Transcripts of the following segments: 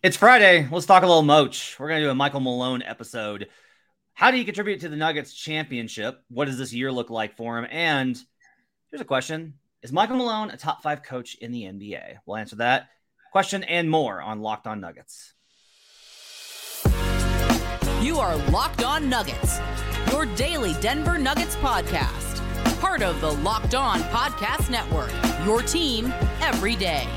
It's Friday. Let's talk a little Moach. We're going to do a Michael Malone episode. How do you contribute to the Nuggets championship? What does this year look like for him? And here's a question Is Michael Malone a top five coach in the NBA? We'll answer that question and more on Locked On Nuggets. You are Locked On Nuggets, your daily Denver Nuggets podcast. Part of the Locked On Podcast Network, your team every day.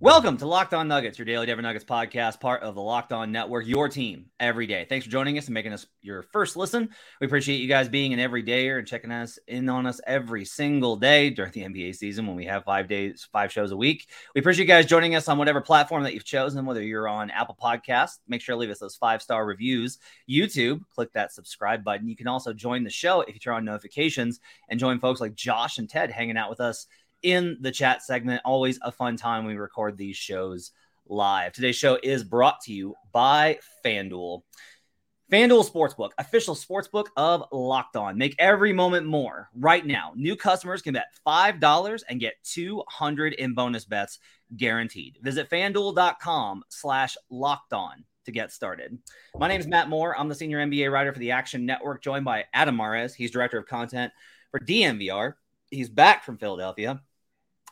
Welcome to Locked On Nuggets, your daily Denver Nuggets podcast, part of the Locked On Network, your team every day. Thanks for joining us and making us your first listen. We appreciate you guys being an everydayer and checking us in on us every single day during the NBA season when we have five days, five shows a week. We appreciate you guys joining us on whatever platform that you've chosen, whether you're on Apple Podcast, make sure to leave us those five star reviews. YouTube, click that subscribe button. You can also join the show if you turn on notifications and join folks like Josh and Ted hanging out with us in the chat segment. Always a fun time we record these shows live. Today's show is brought to you by FanDuel. FanDuel Sportsbook, official sportsbook of Locked On. Make every moment more. Right now, new customers can bet $5 and get 200 in bonus bets guaranteed. Visit fanduel.com slash locked on to get started. My name is Matt Moore. I'm the senior NBA writer for the Action Network, joined by Adam Mares. He's director of content for DNVR. He's back from Philadelphia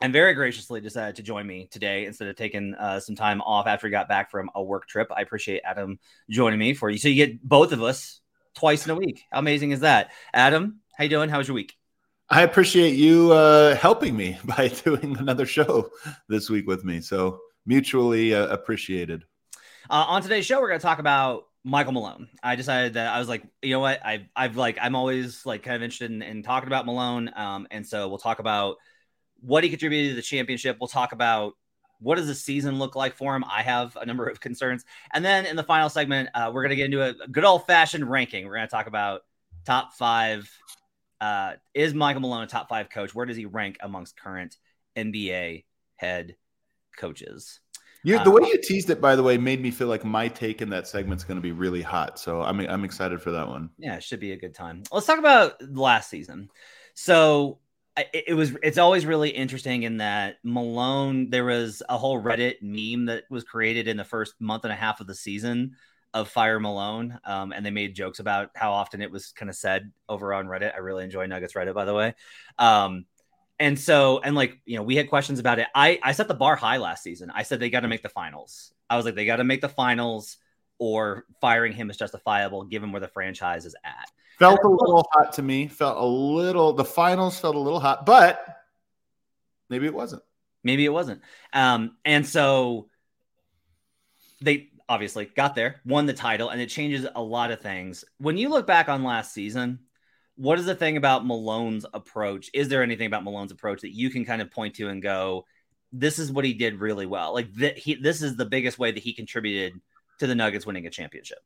and very graciously decided to join me today instead of taking uh, some time off after he got back from a work trip. I appreciate Adam joining me for you. So you get both of us twice in a week. How amazing is that? Adam, how you doing? How was your week? I appreciate you uh, helping me by doing another show this week with me. So mutually uh, appreciated. Uh, on today's show, we're going to talk about Michael Malone. I decided that I was like, you know what? I, I've like, I'm always like kind of interested in, in talking about Malone. Um, and so we'll talk about what he contributed to the championship. We'll talk about what does the season look like for him. I have a number of concerns, and then in the final segment, uh, we're going to get into a, good old fashioned ranking. We're going to talk about top five. Uh, is Michael Malone a top five coach? Where does he rank amongst current NBA head coaches? You, the way you teased it, by the way, made me feel like my take in that segment's going to be really hot. So I'm I'm excited for that one. Yeah, it should be a good time. Let's talk about last season. So it, it was it's always really interesting in that Malone there was a whole Reddit meme that was created in the first month and a half of the season of Fire Malone, um, and they made jokes about how often it was kind of said over on Reddit. I really enjoy Nuggets Reddit, by the way. Um, and so, and like you know, we had questions about it. I I set the bar high last season. I said they got to make the finals. I was like, they got to make the finals, or firing him is justifiable given where the franchise is at. Felt a little hot to me. Felt a little. The finals felt a little hot, but maybe it wasn't. Maybe it wasn't. Um, and so they obviously got there, won the title, and it changes a lot of things. When you look back on last season, what is the thing about Malone's approach? Is there anything about Malone's approach that you can kind of point to and go, "This is what he did really well"? Like that, he this is the biggest way that he contributed to the Nuggets winning a championship?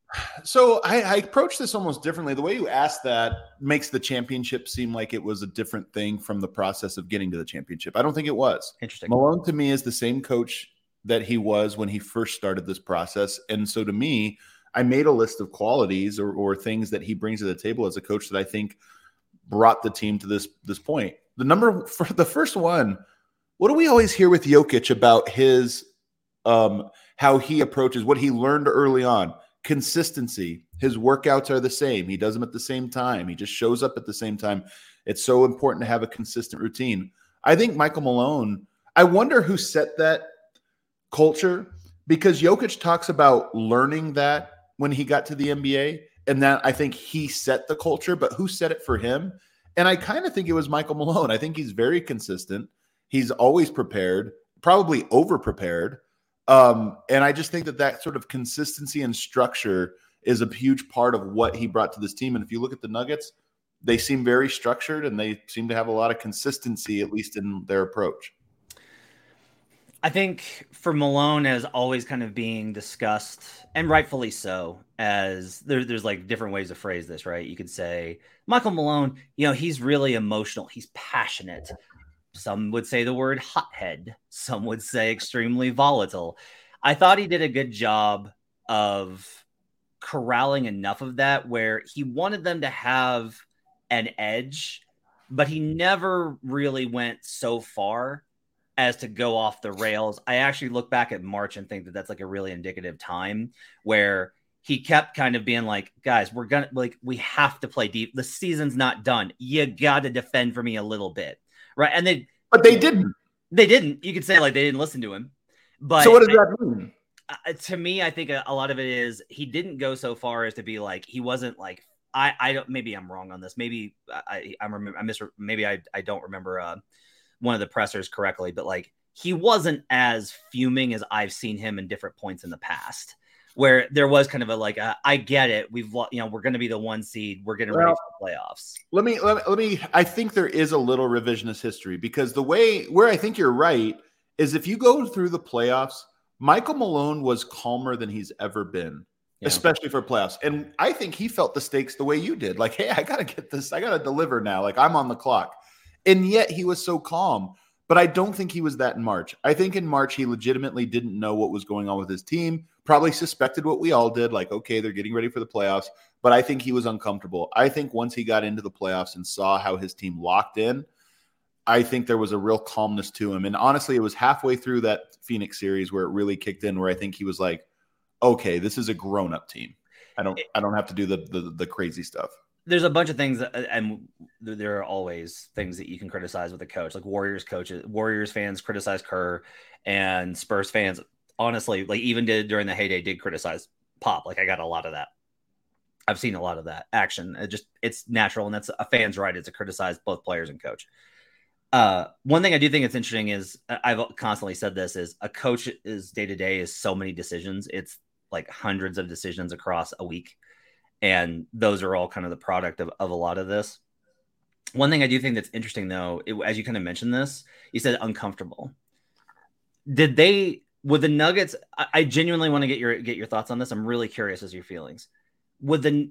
So I, I approach this almost differently. The way you asked that makes the championship seem like it was a different thing from the process of getting to the championship. I don't think it was. Interesting. Malone to me is the same coach that he was when he first started this process. And so to me, I made a list of qualities or, or things that he brings to the table as a coach that I think brought the team to this this point. The number for the first one, what do we always hear with Jokic about his um how he approaches what he learned early on consistency. His workouts are the same. He does them at the same time. He just shows up at the same time. It's so important to have a consistent routine. I think Michael Malone, I wonder who set that culture because Jokic talks about learning that when he got to the NBA. And that I think he set the culture, but who set it for him? And I kind of think it was Michael Malone. I think he's very consistent. He's always prepared, probably over prepared. Um, and I just think that that sort of consistency and structure is a huge part of what he brought to this team. And if you look at the Nuggets, they seem very structured and they seem to have a lot of consistency, at least in their approach. I think for Malone as always kind of being discussed, and rightfully so, as there, there's like different ways to phrase this, right? You could say Michael Malone, you know, he's really emotional, he's passionate, some would say the word hothead. Some would say extremely volatile. I thought he did a good job of corralling enough of that where he wanted them to have an edge, but he never really went so far as to go off the rails. I actually look back at March and think that that's like a really indicative time where he kept kind of being like, guys, we're gonna like we have to play deep. The season's not done. You got to defend for me a little bit, right? And they, but they didn't. They didn't. You could say like they didn't listen to him. But so what does that mean? Uh, to me, I think a, a, lot of it is he didn't go so far as to be like he wasn't like I I don't maybe I'm wrong on this. Maybe I I remember I miss maybe I I don't remember uh, one of the pressers correctly, but like he wasn't as fuming as I've seen him in different points in the past. Where there was kind of a like, uh, I get it. We've, you know, we're going to be the one seed. We're getting well, ready for the playoffs. Let me, let me, let me. I think there is a little revisionist history because the way where I think you're right is if you go through the playoffs, Michael Malone was calmer than he's ever been, yeah. especially for playoffs. And I think he felt the stakes the way you did. Like, hey, I got to get this, I got to deliver now. Like, I'm on the clock. And yet he was so calm. But I don't think he was that in March. I think in March, he legitimately didn't know what was going on with his team, probably suspected what we all did like, okay, they're getting ready for the playoffs. But I think he was uncomfortable. I think once he got into the playoffs and saw how his team locked in, I think there was a real calmness to him. And honestly, it was halfway through that Phoenix series where it really kicked in, where I think he was like, okay, this is a grown up team. I don't I don't have to do the, the the crazy stuff. There's a bunch of things, uh, and there are always things that you can criticize with a coach. Like Warriors coaches, Warriors fans criticize Kerr, and Spurs fans, honestly, like even did during the heyday, did criticize Pop. Like I got a lot of that. I've seen a lot of that action. It just it's natural, and that's a fan's right. It's to criticize both players and coach. Uh, one thing I do think it's interesting is I've constantly said this is a coach is day to day is so many decisions. It's like hundreds of decisions across a week. And those are all kind of the product of, of a lot of this. One thing I do think that's interesting though, it, as you kind of mentioned this, you said uncomfortable. Did they would the Nuggets? I, I genuinely want to get your get your thoughts on this. I'm really curious as your feelings. Would the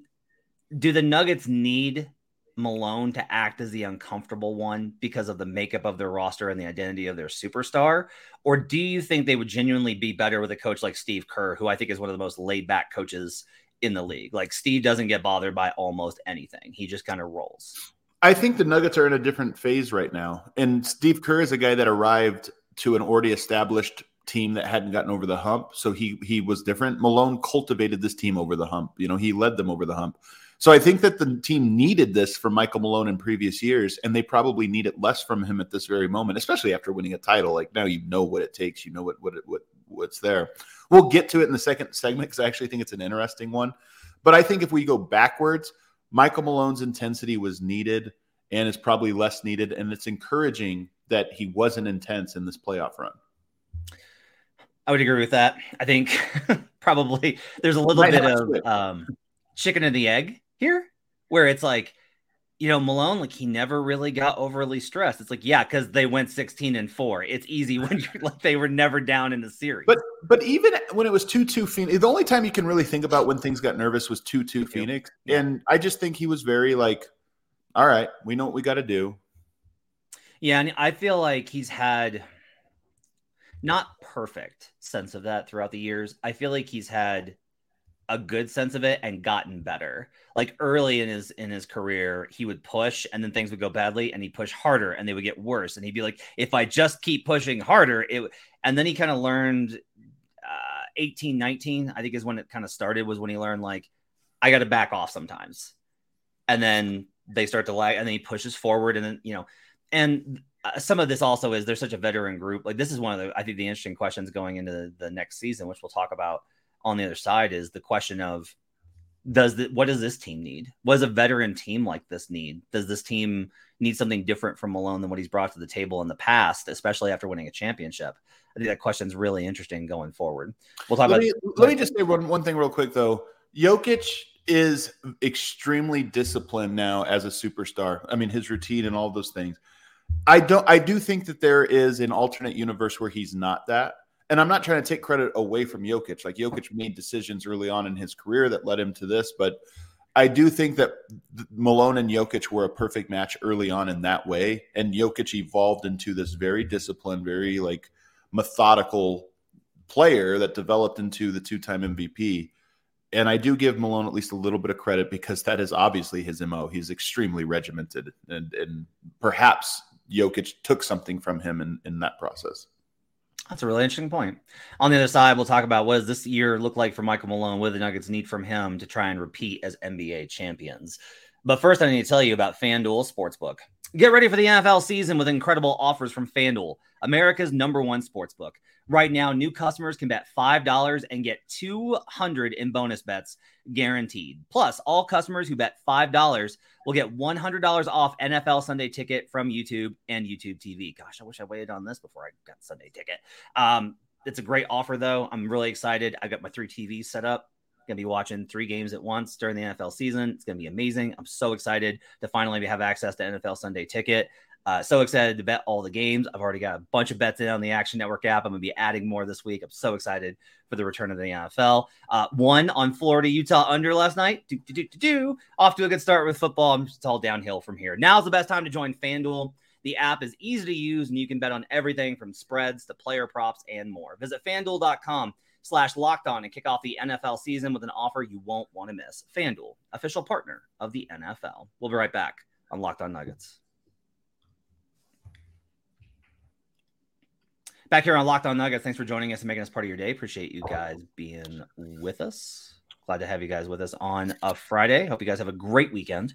do the Nuggets need Malone to act as the uncomfortable one because of the makeup of their roster and the identity of their superstar? Or do you think they would genuinely be better with a coach like Steve Kerr, who I think is one of the most laid back coaches in the league? Like Steve doesn't get bothered by almost anything, he just kind of rolls. I think the Nuggets are in a different phase right now. And Steve Kerr is a guy that arrived to an already established team that hadn't gotten over the hump. So he he was different. Malone cultivated this team over the hump. You know, he led them over the hump. So I think that the team needed this from Michael Malone in previous years, and they probably need it less from him at this very moment, especially after winning a title. Like now, you know what it takes, you know what what it, what what's there. We'll get to it in the second segment because I actually think it's an interesting one. But I think if we go backwards, Michael Malone's intensity was needed, and it's probably less needed, and it's encouraging that he wasn't intense in this playoff run. I would agree with that. I think probably there's a little bit of um, chicken and the egg here, where it's like, you know, Malone, like he never really got overly stressed. It's like, yeah, because they went 16 and four. It's easy when you're like they were never down in the series. But but even when it was 2-2 Phoenix, the only time you can really think about when things got nervous was 2-2 Phoenix. Yeah. And I just think he was very like, all right, we know what we got to do. Yeah, and I feel like he's had not perfect sense of that throughout the years. I feel like he's had a good sense of it and gotten better. Like early in his in his career, he would push and then things would go badly and he'd push harder and they would get worse and he'd be like if I just keep pushing harder it and then he kind of learned uh 18 19 I think is when it kind of started was when he learned like I got to back off sometimes. And then they start to lag and then he pushes forward and then you know and uh, some of this also is there's such a veteran group. Like this is one of the I think the interesting questions going into the, the next season which we'll talk about on the other side is the question of does the, what does this team need? What does a veteran team like this need? Does this team need something different from Malone than what he's brought to the table in the past, especially after winning a championship? I think that question is really interesting going forward. We'll talk let about. Me, let me just say one, one thing real quick though. Jokic is extremely disciplined now as a superstar. I mean, his routine and all those things. I don't. I do think that there is an alternate universe where he's not that and I'm not trying to take credit away from Jokic. Like Jokic made decisions early on in his career that led him to this, but I do think that Malone and Jokic were a perfect match early on in that way, and Jokic evolved into this very disciplined, very like methodical player that developed into the two-time MVP. And I do give Malone at least a little bit of credit because that is obviously his mo. He's extremely regimented and, and perhaps Jokic took something from him in, in that process. That's a really interesting point. On the other side, we'll talk about what does this year look like for Michael Malone? What the Nuggets need from him to try and repeat as NBA champions? But first, I need to tell you about FanDuel Sportsbook. Get ready for the NFL season with incredible offers from FanDuel, America's number one sportsbook. Right now, new customers can bet $5 and get 200 in bonus bets guaranteed. Plus, all customers who bet $5 will get $100 off NFL Sunday ticket from YouTube and YouTube TV. Gosh, I wish I waited on this before I got Sunday ticket. Um, it's a great offer, though. I'm really excited. I've got my three TVs set up. Gonna be watching three games at once during the NFL season. It's gonna be amazing. I'm so excited to finally have access to NFL Sunday ticket. Uh, so excited to bet all the games. I've already got a bunch of bets in on the Action Network app. I'm going to be adding more this week. I'm so excited for the return of the NFL. Uh, one on Florida, Utah under last night. Do, do, do, do, Off to a good start with football. It's all downhill from here. Now's the best time to join FanDuel. The app is easy to use and you can bet on everything from spreads to player props and more. Visit fanduel.com slash locked on and kick off the NFL season with an offer you won't want to miss. FanDuel, official partner of the NFL. We'll be right back on Locked On Nuggets. Back here on Locked On Nuggets, thanks for joining us and making us part of your day. Appreciate you guys being with us. Glad to have you guys with us on a Friday. Hope you guys have a great weekend.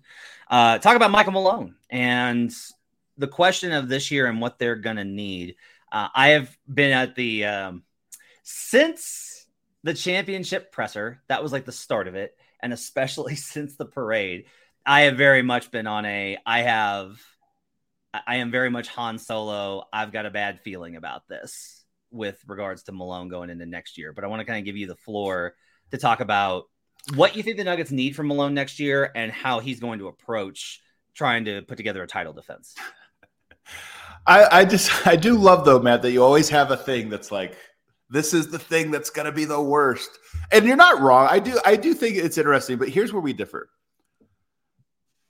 Uh, talk about Michael Malone and the question of this year and what they're going to need. Uh, I have been at the um, since the championship presser. That was like the start of it, and especially since the parade, I have very much been on a. I have I am very much Han Solo. I've got a bad feeling about this with regards to Malone going into next year. But I want to kind of give you the floor to talk about what you think the Nuggets need from Malone next year and how he's going to approach trying to put together a title defense. I, I just I do love though, Matt, that you always have a thing that's like this is the thing that's going to be the worst. And you're not wrong. I do I do think it's interesting, but here's where we differ.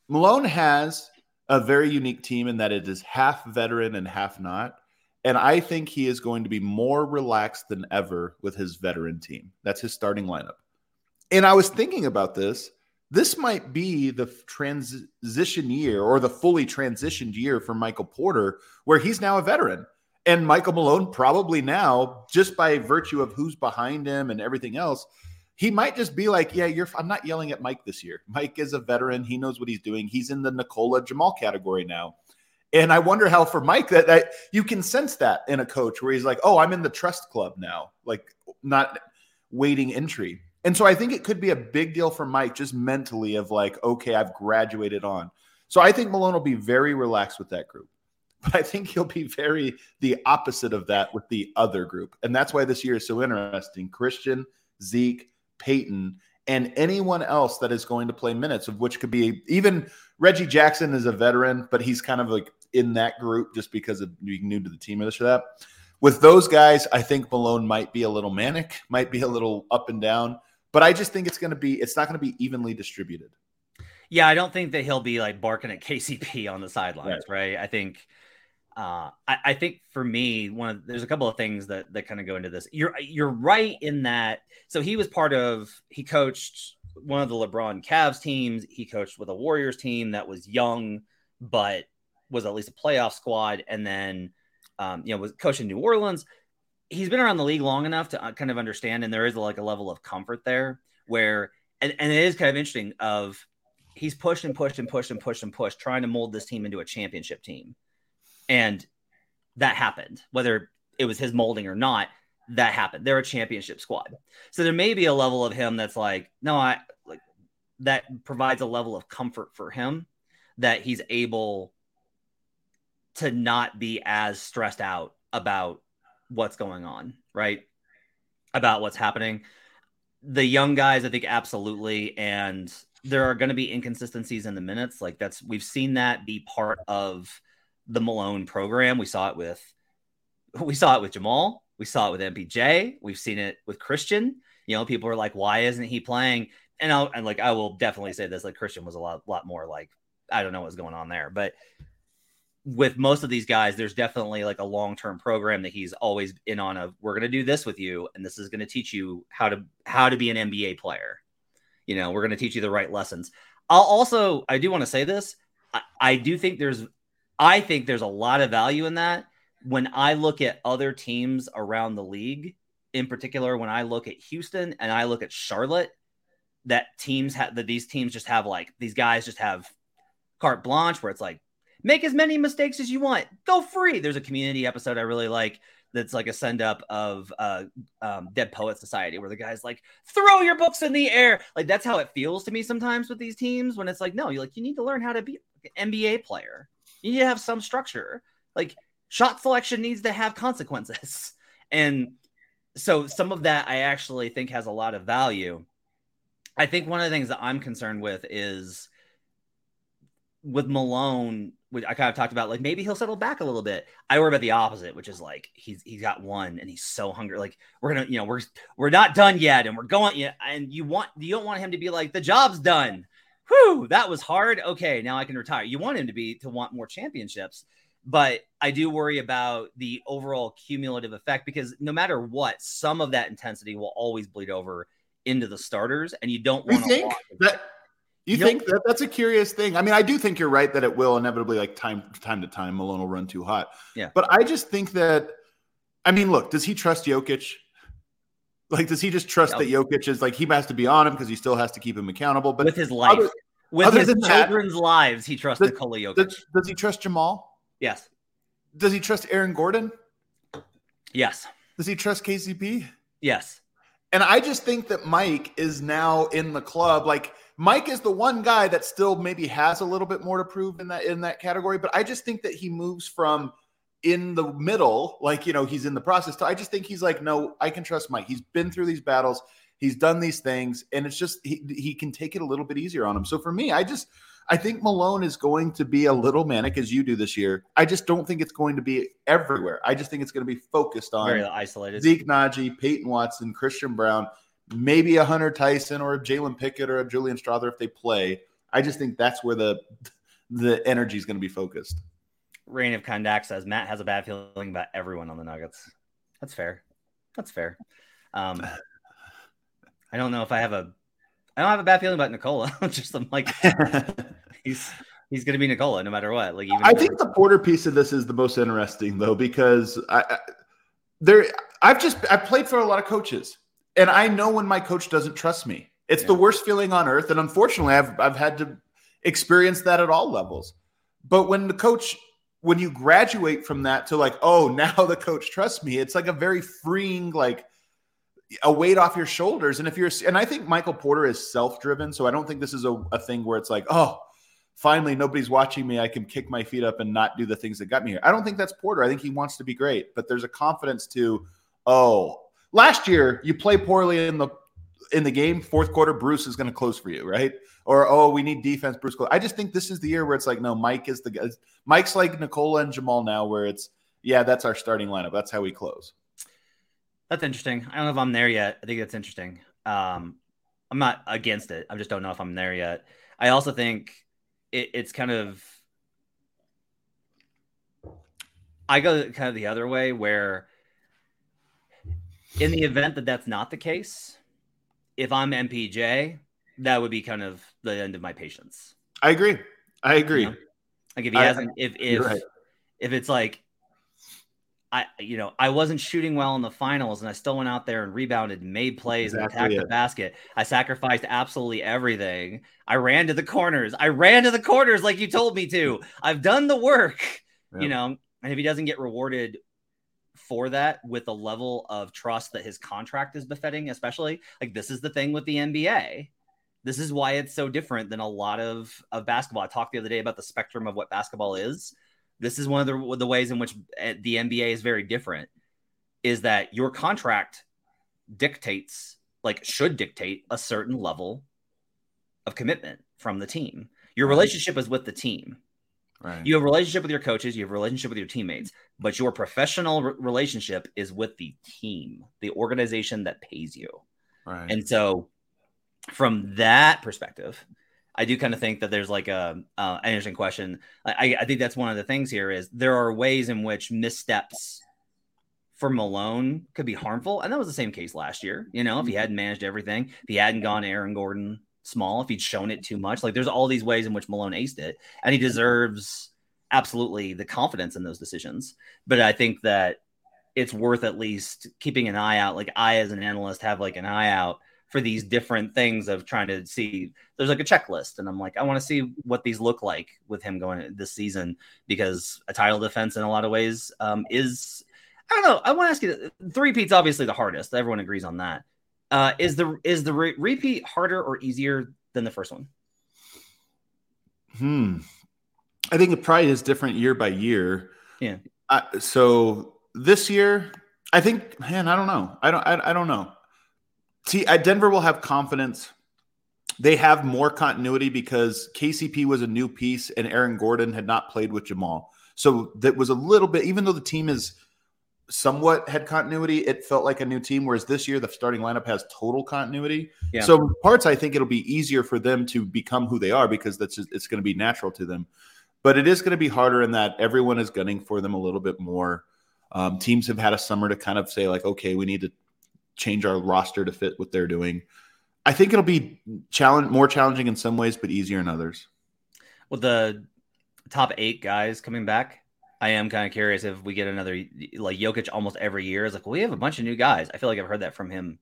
Malone has a very unique team in that it is half veteran and half not. And I think he is going to be more relaxed than ever with his veteran team. That's his starting lineup. And I was thinking about this. This might be the transition year or the fully transitioned year for Michael Porter, where he's now a veteran. And Michael Malone, probably now, just by virtue of who's behind him and everything else, he might just be like, yeah, you're. I'm not yelling at Mike this year. Mike is a veteran. He knows what he's doing. He's in the Nikola Jamal category now. And I wonder how for Mike that, that you can sense that in a coach where he's like, oh, I'm in the trust club now, like not waiting entry. And so I think it could be a big deal for Mike just mentally of like, okay, I've graduated on. So I think Malone will be very relaxed with that group. But I think he'll be very the opposite of that with the other group. And that's why this year is so interesting. Christian, Zeke, Peyton, and anyone else that is going to play minutes, of which could be even Reggie Jackson is a veteran, but he's kind of like in that group just because of being new to the team or this or that. With those guys, I think Malone might be a little manic, might be a little up and down, but I just think it's going to be, it's not going to be evenly distributed. Yeah, I don't think that he'll be like barking at KCP on the sidelines, right? right? I think uh, I, I, think for me, one of there's a couple of things that that kind of go into this. You're you're right in that. So he was part of he coached one of the LeBron Cavs teams. He coached with a Warriors team that was young, but was at least a playoff squad. And then um, you know was coaching New Orleans. He's been around the league long enough to uh, kind of understand, and there is like a level of comfort there where, and, and it is kind of interesting. Of he's pushed and pushed and pushed and pushed and pushed, trying to mold this team into a championship team and that happened, whether it was his molding or not. That happened. They're a championship squad. So there may be a level of him that's like, no, I like that provides a level of comfort for him that he's able to not be as stressed out about what's going on, right? About what's happening. The young guys, I think, absolutely. And there are going to be inconsistencies in the minutes. Like that's, we've seen that be part of the Malone program. We saw it with we saw it with Jamal. We saw it with MPJ. We've seen it with Christian. You know, people are like, why isn't he playing? And I'll and like I will definitely say this: like Christian was a lot lot more like I don't know what's going on there, but with most of these guys, there's definitely like a long term program that he's always in on. Of we're going to do this with you, and this is going to teach you how to how to be an NBA player. You know, we're going to teach you the right lessons. I'll also I do want to say this. I, I do think there's I think there's a lot of value in that. When I look at other teams around the league, in particular, when I look at Houston and I look at Charlotte, that teams have that these teams just have like these guys just have carte blanche where it's like make as many mistakes as you want, go free. There's a community episode I really like that's like a send up of uh, um, Dead Poet Society where the guy's like, throw your books in the air. Like that's how it feels to me sometimes with these teams when it's like, no, you like you need to learn how to be an NBA player. You need to have some structure. Like shot selection needs to have consequences. And so some of that I actually think has a lot of value. I think one of the things that I'm concerned with is with Malone, which I kind of talked about, like maybe he'll settle back a little bit. I worry about the opposite, which is like he's he's got one and he's so hungry. Like we're gonna, you know, we're we're not done yet, and we're going. Yeah, and you want you don't want him to be like the job's done. Whew, that was hard. Okay, now I can retire. You want him to be to want more championships, but I do worry about the overall cumulative effect because no matter what, some of that intensity will always bleed over into the starters, and you don't want to think that you think that that's a curious thing? I mean, I do think you're right that it will inevitably, like time time to time, Malone will run too hot. Yeah. But I just think that, I mean, look, does he trust Jokic? Like, does he just trust that Jokic is like he has to be on him because he still has to keep him accountable? But with his life, other, with other his children's that, lives, he trusts does, Jokic. Does, does he trust Jamal? Yes. Does he trust Aaron Gordon? Yes. Does he trust KCP? Yes. And I just think that Mike is now in the club. Like Mike is the one guy that still maybe has a little bit more to prove in that in that category, but I just think that he moves from in the middle, like you know, he's in the process. To, I just think he's like, no, I can trust Mike. He's been through these battles, he's done these things, and it's just he he can take it a little bit easier on him. So for me, I just I think Malone is going to be a little manic as you do this year. I just don't think it's going to be everywhere. I just think it's going to be focused on very isolated. Zeke Nnaji, Peyton Watson, Christian Braun, maybe a Hunter Tyson or a Jalen Pickett or a Julian Strawther if they play. I just think that's where the the energy is going to be focused. Reign of Kondak says Matt has a bad feeling about everyone on the Nuggets. That's fair. That's fair. Um, I don't know if I have a I don't have a bad feeling about Nikola. just I'm like he's he's going to be Nikola no matter what. Like even I think the Porter piece of this is the most interesting though because I, I there I've just I've played for a lot of coaches and I know when my coach doesn't trust me. It's yeah. the worst feeling on earth. And unfortunately, I've, I've had to experience that at all levels. But when the coach, when you graduate from that to like, oh, now the coach trusts me, it's like a very freeing, like a weight off your shoulders. And if you're, and I think Michael Porter is self driven. So I don't think this is a, a thing where it's like, oh, finally nobody's watching me. I can kick my feet up and not do the things that got me here. I don't think that's Porter. I think he wants to be great, but there's a confidence to, oh, Last year, you play poorly in the in the game, fourth quarter, Bruce is going to close for you, right? Or oh, we need defense, Bruce. Close. I just think this is the year where it's like, no, Mike is the guy. Mike's like Nikola and Jamal now, where it's yeah, that's our starting lineup. That's how we close. That's interesting. I don't know if I'm there yet. I think that's interesting. Um, I'm not against it. I just don't know if I'm there yet. I also think it, it's kind of I go kind of the other way where in the event that that's not the case, if I'm MPJ, that would be kind of the end of my patience. I agree. I agree. You know? Like if he I, hasn't, if if right. if it's like, I you know I wasn't shooting well in the finals and I still went out there and rebounded, and made plays, exactly and attacked it. the basket. I sacrificed absolutely everything. I ran to the corners. I ran to the corners like you told me to. I've done the work. You know, and if he doesn't get rewarded for that with a level of trust that his contract is befitting, especially like this is the thing with the NBA. This is why it's so different than a lot of, of basketball. I talked the other day about the spectrum of what basketball is. This is one of the, the ways in which eh, the NBA is very different is that your contract dictates, like, should dictate a certain level of commitment from the team. Your relationship is with the team. Right. You have a relationship with your coaches, you have a relationship with your teammates, but your professional re- relationship is with the team, the organization that pays you. Right. And so, from that perspective, I do kind of think that there's like a uh, an interesting question. I, I think that's one of the things here is there are ways in which missteps for Malone could be harmful, and that was the same case last year. You know, if he mm-hmm. hadn't managed everything, if he hadn't gone Aaron Gordon small if he'd shown it too much. Like there's all these ways in which Malone aced it, and he deserves absolutely the confidence in those decisions. But I think that it's worth at least keeping an eye out. Like I, as an analyst, have like an eye out for these different things of trying to see. There's like a checklist, and I'm like, I want to see what these look like with him going this season because a title defense in a lot of ways um, is. I don't know. I want to ask you. Three peats obviously the hardest. Everyone agrees on that. Uh, is the is the re- repeat harder or easier than the first one? Hmm. I think it probably is different year by year. Yeah. Uh, so this year, I think, man, I don't know. I don't. I, I don't know. See, at Denver will have confidence. They have more continuity because KCP was a new piece and Aaron Gordon had not played with Jamal. So that was a little bit, even though the team is somewhat had continuity, it felt like a new team. Whereas this year, the starting lineup has total continuity. Yeah. So parts, I think it'll be easier for them to become who they are because that's just, it's going to be natural to them. But it is going to be harder in that everyone is gunning for them a little bit more. Um, teams have had a summer to kind of say like, okay, we need to change our roster to fit what they're doing. I think it'll be challenge more challenging in some ways, but easier in others. With the top eight guys coming back, I am kind of curious if we get another like Jokic almost every year is like, well, we have a bunch of new guys. I feel like I've heard that from him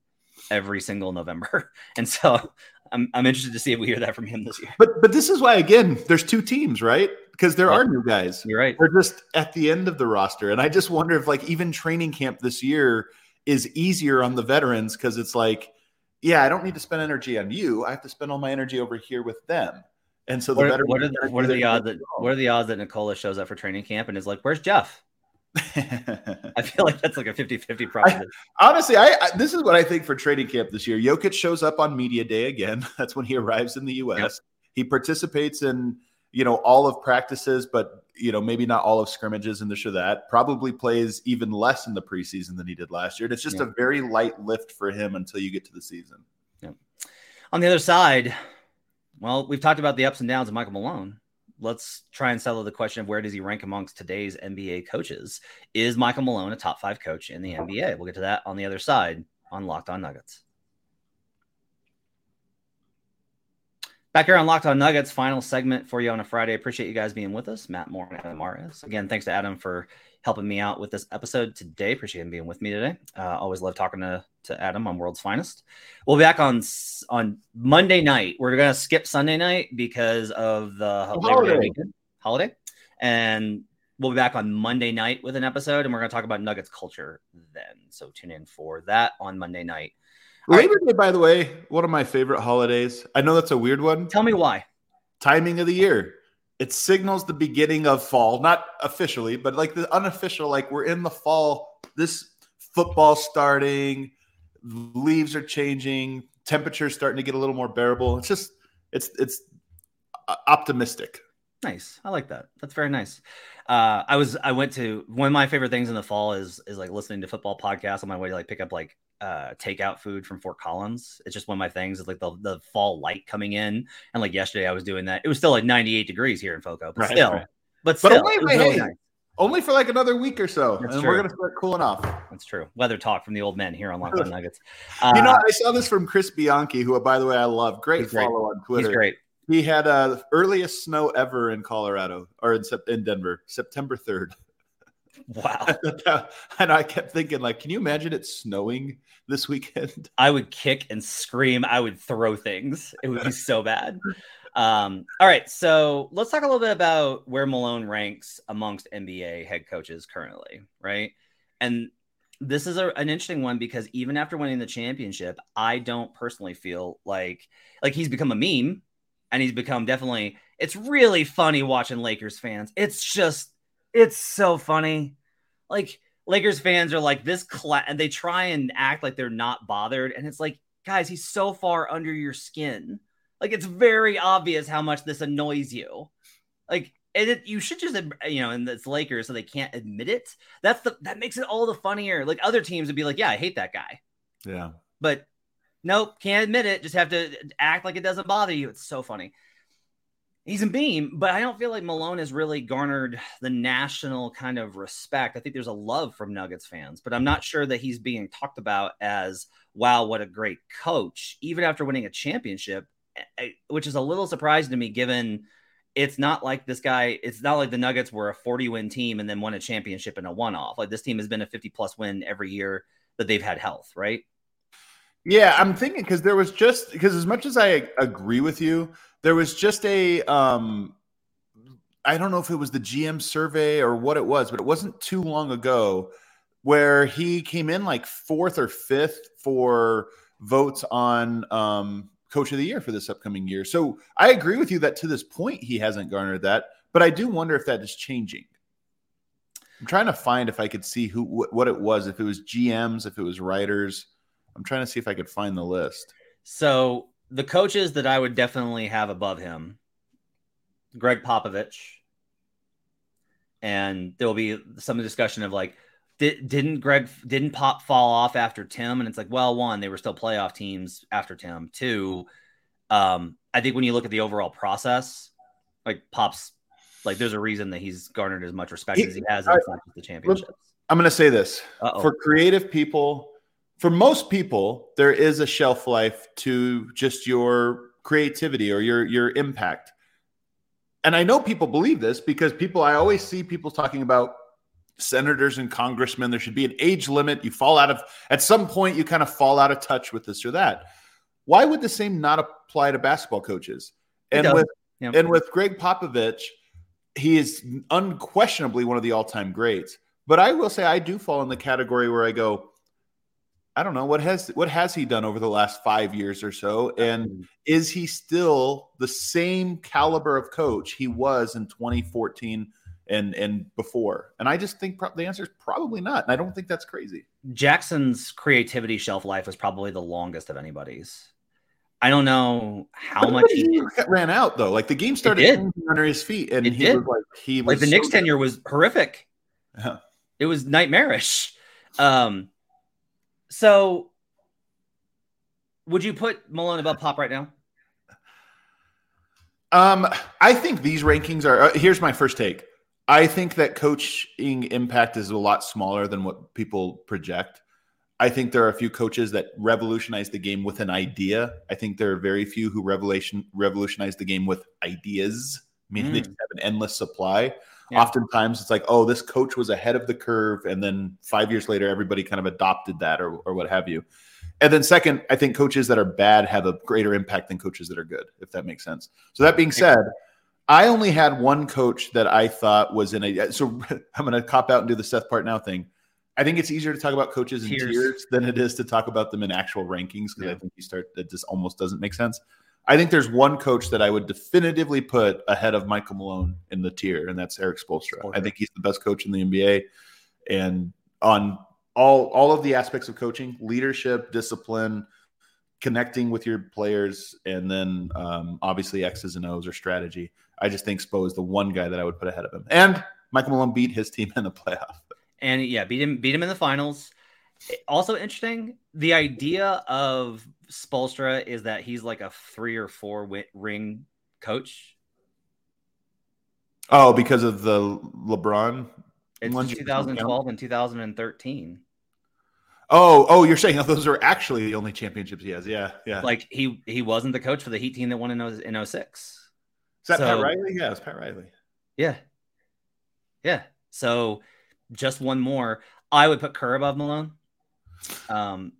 every single November. And so I'm, I'm interested to see if we hear that from him this year. But but this is why again, there's two teams, right? Because there are new guys. You're right. They're just at the end of the roster. And I just wonder if like even training camp this year is easier on the veterans because it's like, yeah, I don't need to spend energy on you. I have to spend all my energy over here with them. And so the what, what are the, what are the odds that what are the odds that Nikola shows up for training camp and is like, "Where's Jeff?" I feel like that's like a 50-50 problem. honestly, I, I, this is what I think for training camp this year. Jokic shows up on media day again. That's when he arrives in the US. Yep. He participates in, you know, all of practices, but you know, maybe not all of scrimmages and this or that. Probably plays even less in the preseason than he did last year. And it's just yep. a very light lift for him until you get to the season. Yep. On the other side, well, we've talked about the ups and downs of Michael Malone let's try and settle the question of where does he rank amongst today's NBA coaches? Is Michael Malone a top five coach in the NBA? We'll get to that on the other side on Locked On Nuggets. Back here on Locked On Nuggets, final segment for you on a Friday. Appreciate you guys being with us. Matt Moore and Adam Mares. Again, thanks to Adam for helping me out with this episode today. Appreciate him being with me today. Uh, always love talking to, to Adam on World's Finest. We'll be back on on Monday night. We're gonna skip Sunday night because of the holiday. Weekend, holiday, and we'll be back on Monday night with an episode, and we're gonna talk about Nuggets culture then. So tune in for that on Monday night. Labor right. Day, by the way, one of my favorite holidays. I know that's a weird one. Tell me why. Timing of the year it signals the beginning of fall, not officially, but like the unofficial, like we're in the fall. This football starting, leaves are changing, temperatures starting to get a little more bearable. It's just it's it's optimistic. Nice. I like that. That's very nice. Uh, I was I went to one of my favorite things in the fall is is like listening to football podcasts on my way to like pick up like uh takeout food from Fort Collins. It's just one of my things. It's like the the fall light coming in. And like yesterday I was doing that. It was still like 98 degrees here in Foco, but right, still. Right. But still, but only, really nice. only for like another week or so. That's and true. we're gonna start cooling off. That's true. Weather talk from the old men here on Locked On Nuggets. Uh, you know, I saw this from Chris Bianchi, who by the way I love. Great follow great. on Twitter. He's great. He had uh, earliest snow ever in Colorado or in, in Denver, September 3rd. Wow. and I kept thinking, like, can you imagine it snowing this weekend? I would kick and scream. I would throw things. It would be so bad. Um, all right. So let's talk a little bit about where Malone ranks amongst NBA head coaches currently, right? And this is a, an interesting one because even after winning the championship, I don't personally feel like like he's become a meme and he's become definitely it's really funny watching Lakers fans. It's just it's so funny. Like Lakers fans are like this class and they try and act like they're not bothered and it's like guys, he's so far under your skin. Like it's very obvious how much this annoys you. Like it, you should just you know, and it's Lakers, so they can't admit it. That's the that makes it all the funnier. Like other teams would be like, yeah, I hate that guy. Yeah, but Nope, can't admit it. Just have to act like it doesn't bother you. It's so funny. He's a beam, but I don't feel like Malone has really garnered the national kind of respect. I think there's a love from Nuggets fans, but I'm not sure that he's being talked about as, wow, what a great coach, even after winning a championship, eh, eh, which is a little surprising to me given it's not like this guy, it's not like the Nuggets were a 40 win team and then won a championship in a one off. Like this team has been a 50 plus win every year that they've had health, right? Yeah, I'm thinking because there was just because as much as I agree with you, there was just a um I don't know if it was the GM survey or what it was, but it wasn't too long ago where he came in like fourth or fifth for votes on um coach of the year for this upcoming year. So I agree with you that to this point he hasn't garnered that, but I do wonder if that is changing. I'm trying to find if I could see who what it was, if it was GMs, if it was writers. I'm trying to see if I could find the list. So the coaches that I would definitely have above him, Gregg Popovich, and there will be some discussion of like, did, didn't Gregg didn't Pop fall off after Tim? And it's like, well, one, they were still playoff teams after Tim. Two, um, I think when you look at the overall process, like Pop's, like there's a reason that he's garnered as much respect he, as he has in the championships. I'm going to say this Uh-oh. for creative people for most people, there is a shelf life to just your creativity or your your impact. And I know people believe this because people I always see people talking about senators and congressmen. There should be an age limit. You fall out of at some point you kind of fall out of touch with this or that. Why would the same not apply to basketball coaches? And with and with Gregg Popovich he is unquestionably one of the all-time greats. But I will say I do fall in the category where I go I don't know what has what has he done over the last five years or so, and is he still the same caliber of coach he was in 2014 and and before? And I just think pro- the answer is probably not, and I don't think that's crazy. Jackson's creativity shelf life was probably the longest of anybody's. I don't know how but much he ran out though. Like the game started under his feet, and it he did. was like he was like the so Knicks good. tenure was horrific. Yeah. It was nightmarish. Um, so, would you put Malone above Pop right now? Um, I think these rankings are. Uh, here's my first take. I think that coaching impact is a lot smaller than what people project. I think there are a few coaches that revolutionize the game with an idea. I think there are very few who revolution revolutionize the game with ideas, meaning mm. they just have an endless supply. Yeah. Oftentimes it's like, oh, this coach was ahead of the curve. And then five years later, everybody kind of adopted that or, or what have you. And then, second, I think coaches that are bad have a greater impact than coaches that are good, if that makes sense. So, that being said, I only had one coach that I thought was in a. Uh, so, I'm going to cop out and do the Seth Partnow thing. I think it's easier to talk about coaches in tiers, tiers than it is to talk about them in actual rankings because yeah. I think you start that just almost doesn't make sense. I think there's one coach that I would definitively put ahead of Michael Malone in the tier, and that's Erik Spoelstra. Spoelstra. I think he's the best coach in the NBA, and on all all of the aspects of coaching, leadership, discipline, connecting with your players, and then um, obviously X's and O's or strategy. I just think Spo is the one guy that I would put ahead of him. And Michael Malone beat his team in the playoff. And yeah, beat him beat him in the finals. Also interesting, the idea of Spoelstra is that he's like a three or four ring coach. Oh, because of the LeBron. It's 2012 and 2013. Oh, oh, you're saying those are actually the only championships he has. Yeah, yeah. Like he he wasn't the coach for the Heat team that won in, oh, in 06. Is that so, Pat Riley? Yeah, it's Pat Riley. Yeah. Yeah. So just one more. I would put Kerr above Malone. Um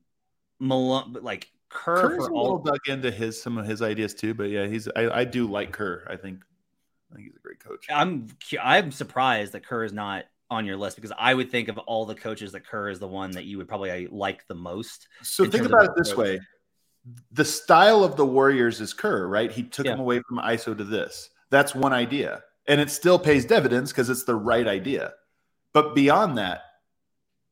Malone like Kerr Kerr's a little dug into his some of his ideas too, but yeah, he's I, I do like Kerr. I think I think he's a great coach. I'm I'm surprised that Kerr is not on your list because I would think of all the coaches that Kerr is the one that you would probably like the most. So think about it this way: the style of the Warriors is Kerr, right? He took yeah. him away from ISO to this. That's one idea, and it still pays dividends because it's the right idea. But beyond that,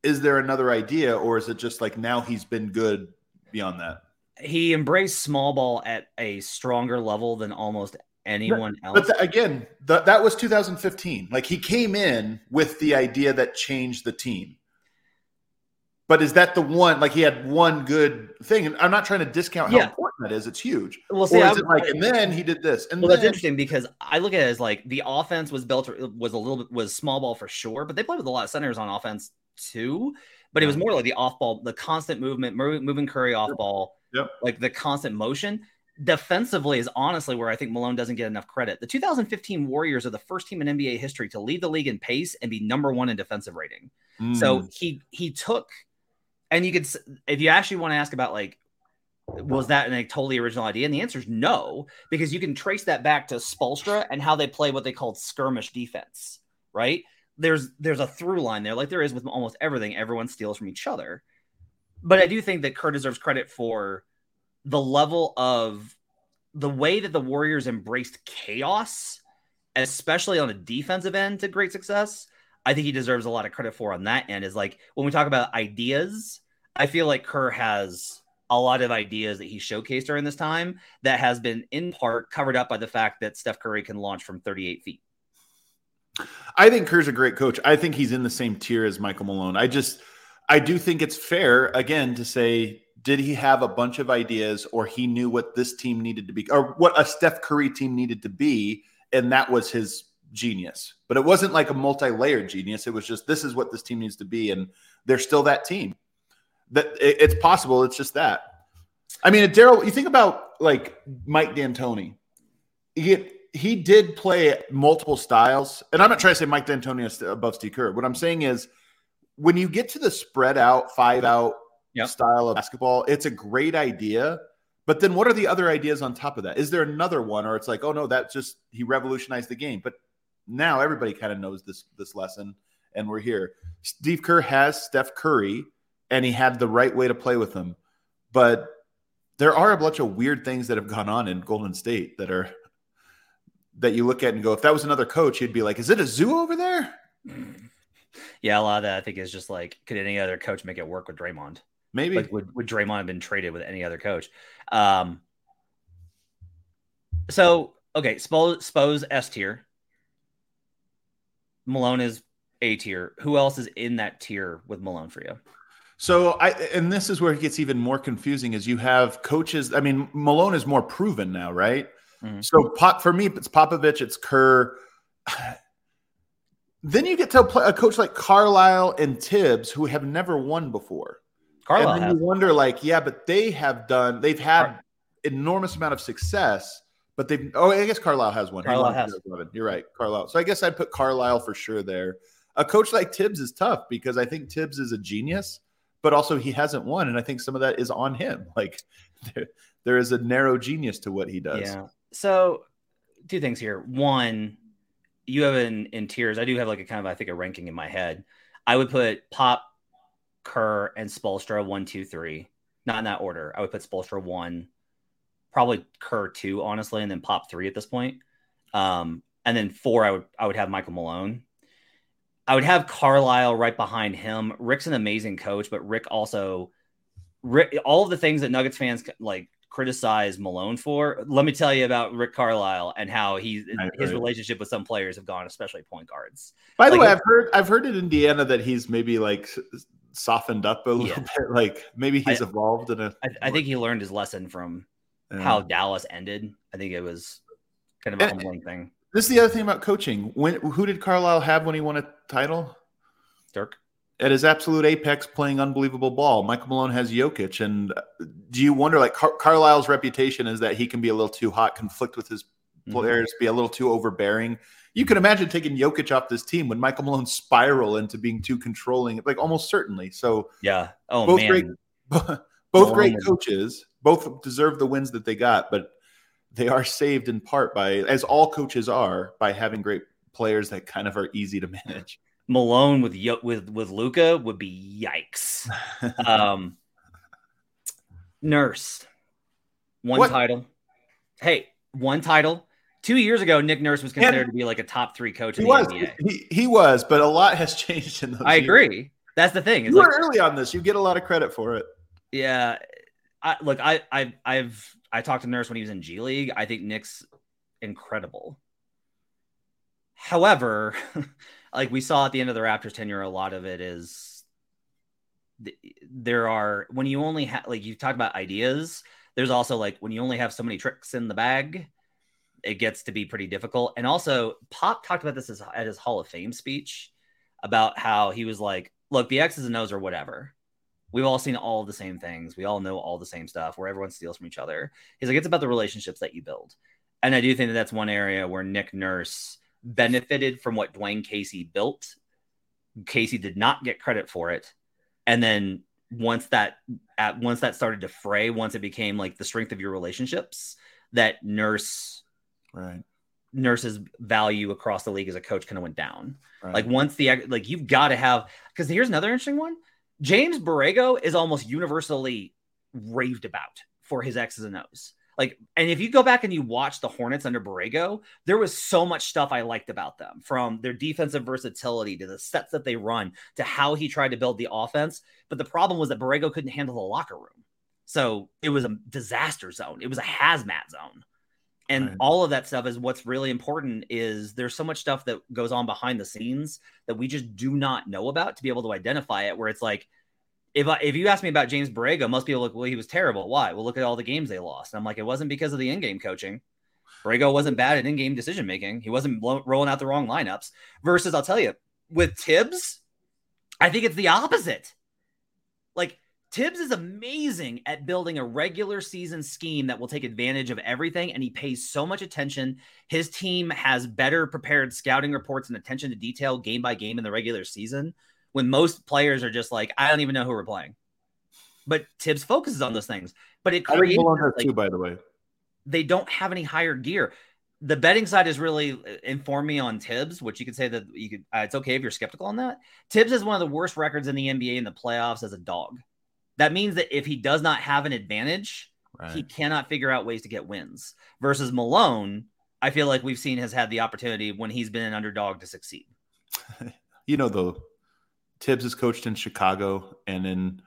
is there another idea, or is it just like now he's been good beyond that? he embraced small ball at a stronger level than almost anyone else. But the, again, the, that was 2015. Like he came in with the idea that changed the team. But is that the one? Like he had one good thing, and I'm not trying to discount how yeah. important that is. It's huge. Well, see, or is it like, and then he did this, and well, then, that's interesting because I look at it as like the offense was built was a little bit was small ball for sure, but they played with a lot of centers on offense too. But it was more like the off ball, the constant movement, moving Curry off ball, Yep. Like the constant motion. defensively is honestly where I think Malone doesn't get enough credit. The 2015 Warriors are the first team in NBA history to lead the league in pace and be number one in defensive rating. Mm. So he he took, and you could if you actually want to ask about like was that a totally original idea? And the answer is no, because you can trace that back to Spoelstra and how they play what they called skirmish defense, right? There's there's a through line there, like there is with almost everything. Everyone steals from each other. But I do think that Kerr deserves credit for the level of the way that the Warriors embraced chaos, especially on the defensive end to great success. I think he deserves a lot of credit for on that end. Is like when we talk about ideas, I feel like Kerr has a lot of ideas that he showcased during this time that has been in part covered up by the fact that Steph Curry can launch from 38 feet. I think Kerr's a great coach. I think he's in the same tier as Michael Malone. I just, I do think it's fair, again, to say, did he have a bunch of ideas or he knew what this team needed to be or what a Steph Curry team needed to be? And that was his genius. But it wasn't like a multi layered genius. It was just, this is what this team needs to be. And they're still that team that it's possible. It's just that. I mean, Daryl, you think about like Mike D'Antoni. He he did play multiple styles, and I'm not trying to say Mike D'Antoni is above Steve Kerr. What I'm saying is, when you get to the spread out, five out yep. style of basketball, it's a great idea. But then, what are the other ideas on top of that? Is there another one, or it's like, oh no, that just he revolutionized the game? But now everybody kind of knows this this lesson, and we're here. Steve Kerr has Steph Curry and he had the right way to play with him. But there are a bunch of weird things that have gone on in Golden State that are that you look at and go, if that was another coach, he'd be like, "Is it a zoo over there?" Yeah, a lot of that I think is just like, could any other coach make it work with Draymond? Maybe like, would would Draymond have been traded with any other coach? Um. So okay, Spo, Spo's S tier. Malone is A tier. Who else is in that tier with Malone for you? So I and this is where it gets even more confusing is you have coaches. I mean, Malone is more proven now, right? Mm-hmm. So pop for me, it's Popovich, it's Kerr. Then you get to a, a coach like Carlisle and Thibs who have never won before. Carlisle and then you wonder, like, yeah, but they have done. They've had Car- enormous amount of success, but they've. Oh, I guess Carlisle has one. Carlisle has. You're right, Carlisle. So I guess I'd put Carlisle for sure there. A coach like Thibs is tough because I think Thibs is a genius but also he hasn't won. And I think some of that is on him. Like there, there is a narrow genius to what he does. Yeah. So two things here. One, you have in in tiers. I do have like a kind of I think a ranking in my head. I would put Pop, Kerr, and Spoelstra one, two, three. Not in that order. I would put Spoelstra one, probably Kerr two, honestly, and then Pop three at this point. Um, and then four, I would I would have Michael Malone. I would have Carlisle right behind him. Rick's an amazing coach, but Rick also Rick all of the things that Nuggets fans like criticize Malone for. Let me tell you about Rick Carlisle and how he his relationship with some players have gone, especially point guards. By the like, way, I've heard I've heard in Indiana that he's maybe like softened up a little yeah. bit. Like maybe he's I, evolved in a. I, I think he learned his lesson from yeah. how Dallas ended. I think it was kind of a eh, humbling thing. This is the other thing about coaching. When who did Carlisle have when he won a title? Dirk. At his absolute apex, playing unbelievable ball. Michael Malone has Jokic, and uh, do you wonder? Like Car- Carlisle's reputation is that he can be a little too hot, conflict with his mm-hmm. players, mm-hmm. be a little too overbearing. You can imagine taking Jokic off this team when Michael Malone spiral into being too controlling, like almost certainly. So yeah, oh both man. great, both Malone great coaches, both deserve the wins that they got, but they are saved in part by, as all coaches are, by having great players that kind of are easy to manage. Malone with with with Luka would be yikes. um, Nurse, one what? title. Hey, one title. Two years ago, Nick Nurse was considered to be like a top three coach he in the was. NBA. He, he was, but a lot has changed in those. I years. agree. That's the thing. It's you like, were early on this. You get a lot of credit for it. Yeah. I, look, I, I, I've I talked to Nurse when he was in G League. I think Nick's incredible. However, like we saw at the end of the Raptors tenure, a lot of it is there are when you only have like you talk about ideas. There's also like when you only have so many tricks in the bag, it gets to be pretty difficult. And also, Pop talked about this at his Hall of Fame speech about how he was like, "Look, the X's and O's are whatever, We've all seen all the same things. We all know all the same stuff where everyone steals from each other. He's like, it's about the relationships that you build. And I do think that that's one area where Nick Nurse benefited from what Dwayne Casey built. Casey did not get credit for it. And then once that at once that started to fray, once it became like the strength of your relationships, that Nurse Right. Nurse's value across the league as a coach kind of went down. right. Like once the like you've got to have because here's another interesting one. James Borrego is almost universally raved about for his X's and O's. Like, and if you go back and you watch the Hornets under Borrego, there was so much stuff I liked about them from their defensive versatility to the sets that they run to how he tried to build the offense. But the problem was that Borrego couldn't handle the locker room. So it was a disaster zone. It was a hazmat zone. And Right. all of that stuff is what's really important is there's so much stuff that goes on behind the scenes that we just do not know about to be able to identify it where it's like if I, if you ask me about James Borrego, most people look, well, he was terrible. Why? Well, look at all the games they lost. And I'm like, it wasn't because of the in-game coaching. Borrego wasn't bad at in-game decision making. He wasn't rolling out the wrong lineups. Versus, I'll tell you, with Thibs, I think it's the opposite. Like Thibs is amazing at building a regular season scheme that will take advantage of everything, and he pays so much attention. His team has better prepared scouting reports and attention to detail game by game in the regular season. When most players are just like, I don't even know who we're playing. But Thibs focuses on those things. But it I think creates like, too, by the way. they don't have any higher gear. The betting side has really uh, informed me on Thibs, which you could say that you could. Uh, it's okay if you're skeptical on that. Thibs has one of the worst records in the NBA in the playoffs as a dog. That means that if he does not have an advantage, Right. he cannot figure out ways to get wins. Versus Malone, I feel like we've seen has had the opportunity when he's been an underdog to succeed. you know, though, Thibs has coached in Chicago and in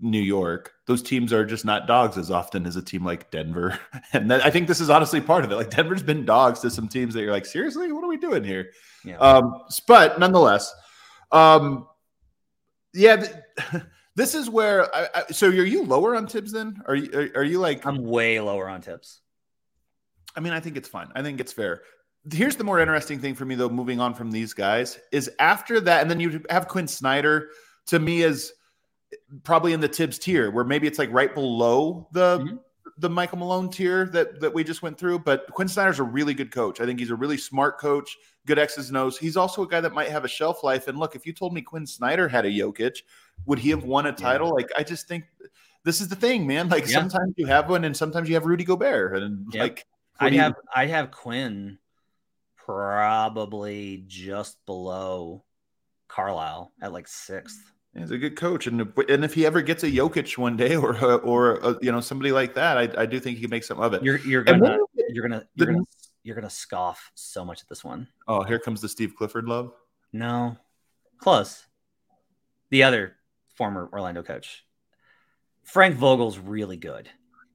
New York. Those teams are just not dogs as often as a team like Denver. And that, I think this is honestly part of it. Like Denver's been dogs to some teams that you're like, seriously, what are we doing here? Yeah. Um, but nonetheless, um, yeah, th- this is where. I, I, so, are you lower on Thibs then? Are you are, are you like? I'm way lower on Thibs. I mean, I think it's fine. I think it's fair. Here's the more interesting thing for me, though, moving on from these guys, is after that, and then you have Quin Snyder to me is probably in the Thibs tier, where maybe it's like right below the Mhm. the Michael Malone tier that that we just went through. But Quin Snyder's a really good coach. I think he's a really smart coach, good X's and O's. He's also a guy that might have a shelf life. And look, if you told me Quin Snyder had a Jokic, would he have won a title? Like, I just think this is the thing, man. Like Yeah. sometimes you have one, and sometimes you have Rudy Gobert, and like. You- have I'd have Quin probably just below Carlisle at like sixth. He's a good coach, and if, and if he ever gets a Jokic one day, or or uh, you know somebody like that, I, I do think he can make some of it. You're you're gonna then you get you're gonna the- you're gonna you're gonna scoff so much at this one. oh, here comes the Steve Clifford love. No, close. The other former Orlando coach, Frank Vogel's really good.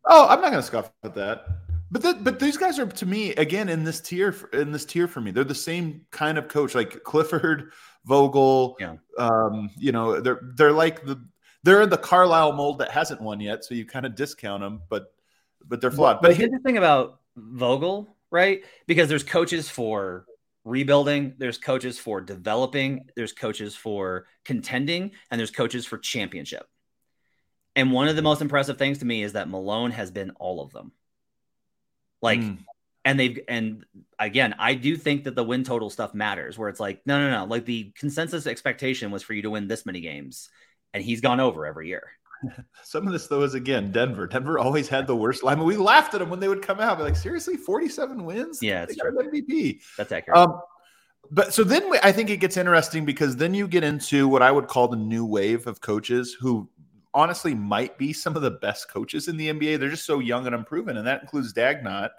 Oh, I'm not going to scoff at that. But the, but these guys are to me again in this tier in this tier for me. They're the same kind of coach, like Clifford, Vogel. Yeah. Um, you know, they're they're like the they're in the Carlisle mold that hasn't won yet, so you kind of discount them, but but they're flawed. But But here's the thing about Vogel, right? Because there's coaches for rebuilding, there's coaches for developing, there's coaches for contending, and there's coaches for championship. And one of the most impressive things to me is that Malone has been all of them. Like, Mm. and they've, and again, I do think that the win total stuff matters where it's like, no, no, no. Like the consensus expectation was for you to win this many games, and he's gone over every year. Some of this though is again Denver. Denver always had the worst line. I mean, we laughed at them when they would come out. Be like, seriously, forty-seven wins? Yeah, got an MVP. That's accurate. Um, but so then we, I think it gets interesting because then you get into what I would call the new wave of coaches who honestly might be some of the best coaches in the NBA. They're just so young and unproven, and that includes Daigneault,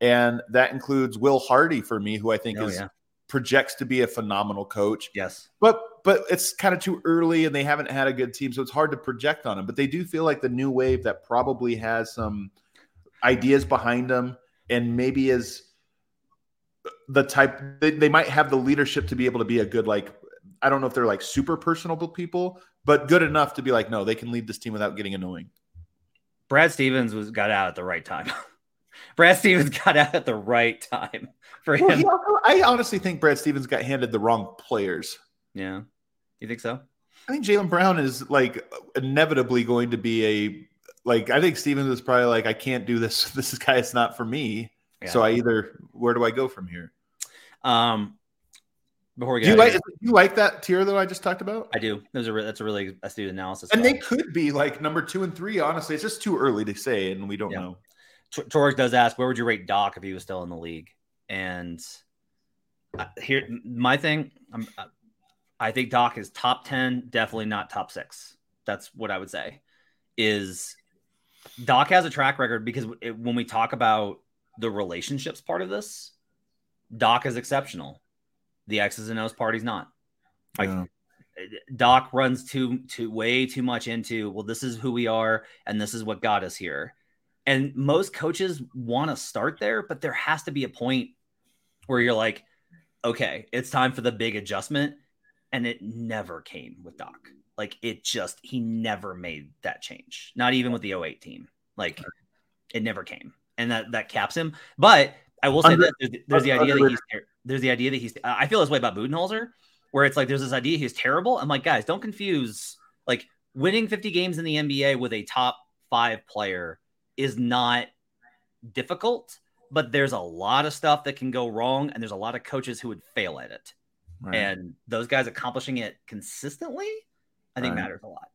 and that includes Will Hardy for me, who I think Oh, is yeah. projects to be a phenomenal coach. yes. But but it's kind of too early, and they haven't had a good team, so it's hard to project on them. But they do feel like the new wave that probably has some ideas behind them, and maybe is the type they, they might have the leadership to be able to be a good like I don't know if they're like super personable people, but good enough to be like no, they can lead this team without getting annoying. Brad Stevens was got out at the right time. Brad Stevens got out at the right time for Well, him. also, I honestly think Brad Stevens got handed the wrong players. yeah. You think so? I think Jaylen Brown is like inevitably going to be a like. I think Stevens was probably like, I can't do this. This guy is not for me. Yeah. So I either where do I go from here? Um, before we get, do you like do you like that tier though I just talked about? I do. There's a that's a really astute analysis, and they could be like number two and three. Honestly, it's just too early to say, and we don't yeah. know. Torres does ask, where would you rate Doc if he was still in the league? And uh, here, my thing, I'm, uh, I think Doc is top ten, definitely not top six. That's what I would say. Is Doc has a track record because it, when we talk about the relationships part of this, Doc is exceptional the X's and O's party's not. Like yeah. Doc runs too too way too much into well, this is who we are and this is what got us here. And most coaches want to start there, but there has to be a point where you're like, okay, it's time for the big adjustment. And it never came with Doc. Like it just he never made that change. Not even with the 08 team. Like it never came. And that that caps him. But I will say Under, that there's, there's the idea that he's there's the idea that he's I feel this way about Budenholzer, where it's like there's this idea he's terrible. I'm like, guys, don't confuse like winning 50 games in the NBA with a top five player is not difficult, but there's a lot of stuff that can go wrong, and there's a lot of coaches who would fail at it. Right. And those guys accomplishing it consistently, I think right. matters a lot.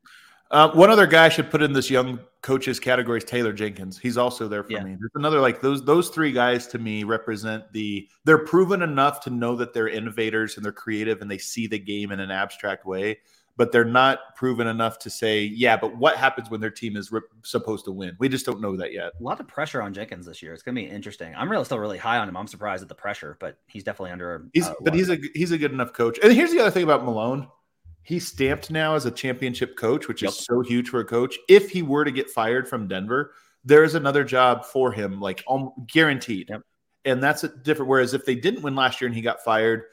Uh, one other guy I should put in this young coaches category is Taylor Jenkins. He's also there for yeah. me. There's another like those those three guys to me represent the they're proven enough to know that they're innovators and they're creative and they see the game in an abstract way, but they're not proven enough to say, yeah, but what happens when their team is re- supposed to win? We just don't know that yet. A lot of pressure on Jenkins this year. It's going to be interesting. I'm really still really high on him. I'm surprised at the pressure, but he's definitely under. He's, uh, but he's a he's a good enough coach. And here's the other thing about Malone he's stamped now as a championship coach, which yep. is so huge for a coach. If he were to get fired from Denver, there's another job for him, like um, guaranteed. Yep. And that's a different. Whereas if they didn't win last year and he got fired,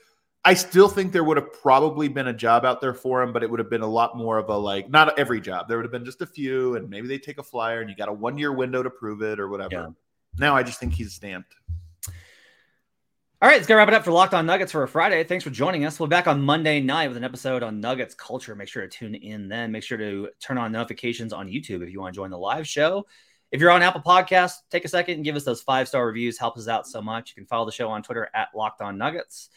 I still think there would have probably been a job out there for him, but it would have been a lot more of a like not every job. There would have been just a few, and maybe they take a flyer and you got a one year window to prove it or whatever. Yeah. Now I just think he's stamped. All right, let's go wrap it up for Locked On Nuggets for a Friday. Thanks for joining us. We'll be back on Monday night with an episode on Nuggets culture. Make sure to tune in then. Make sure to turn on notifications on YouTube if you want to join the live show. If you're on Apple Podcasts, take a second and give us those five star reviews. Helps us out so much. You can follow the show on Twitter at Locked On Nuggets.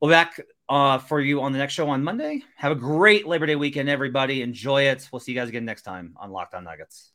We'll be back uh, for you on the next show on Monday. Have a great Labor Day weekend, everybody. Enjoy it. We'll see you guys again next time on Locked On Nuggets.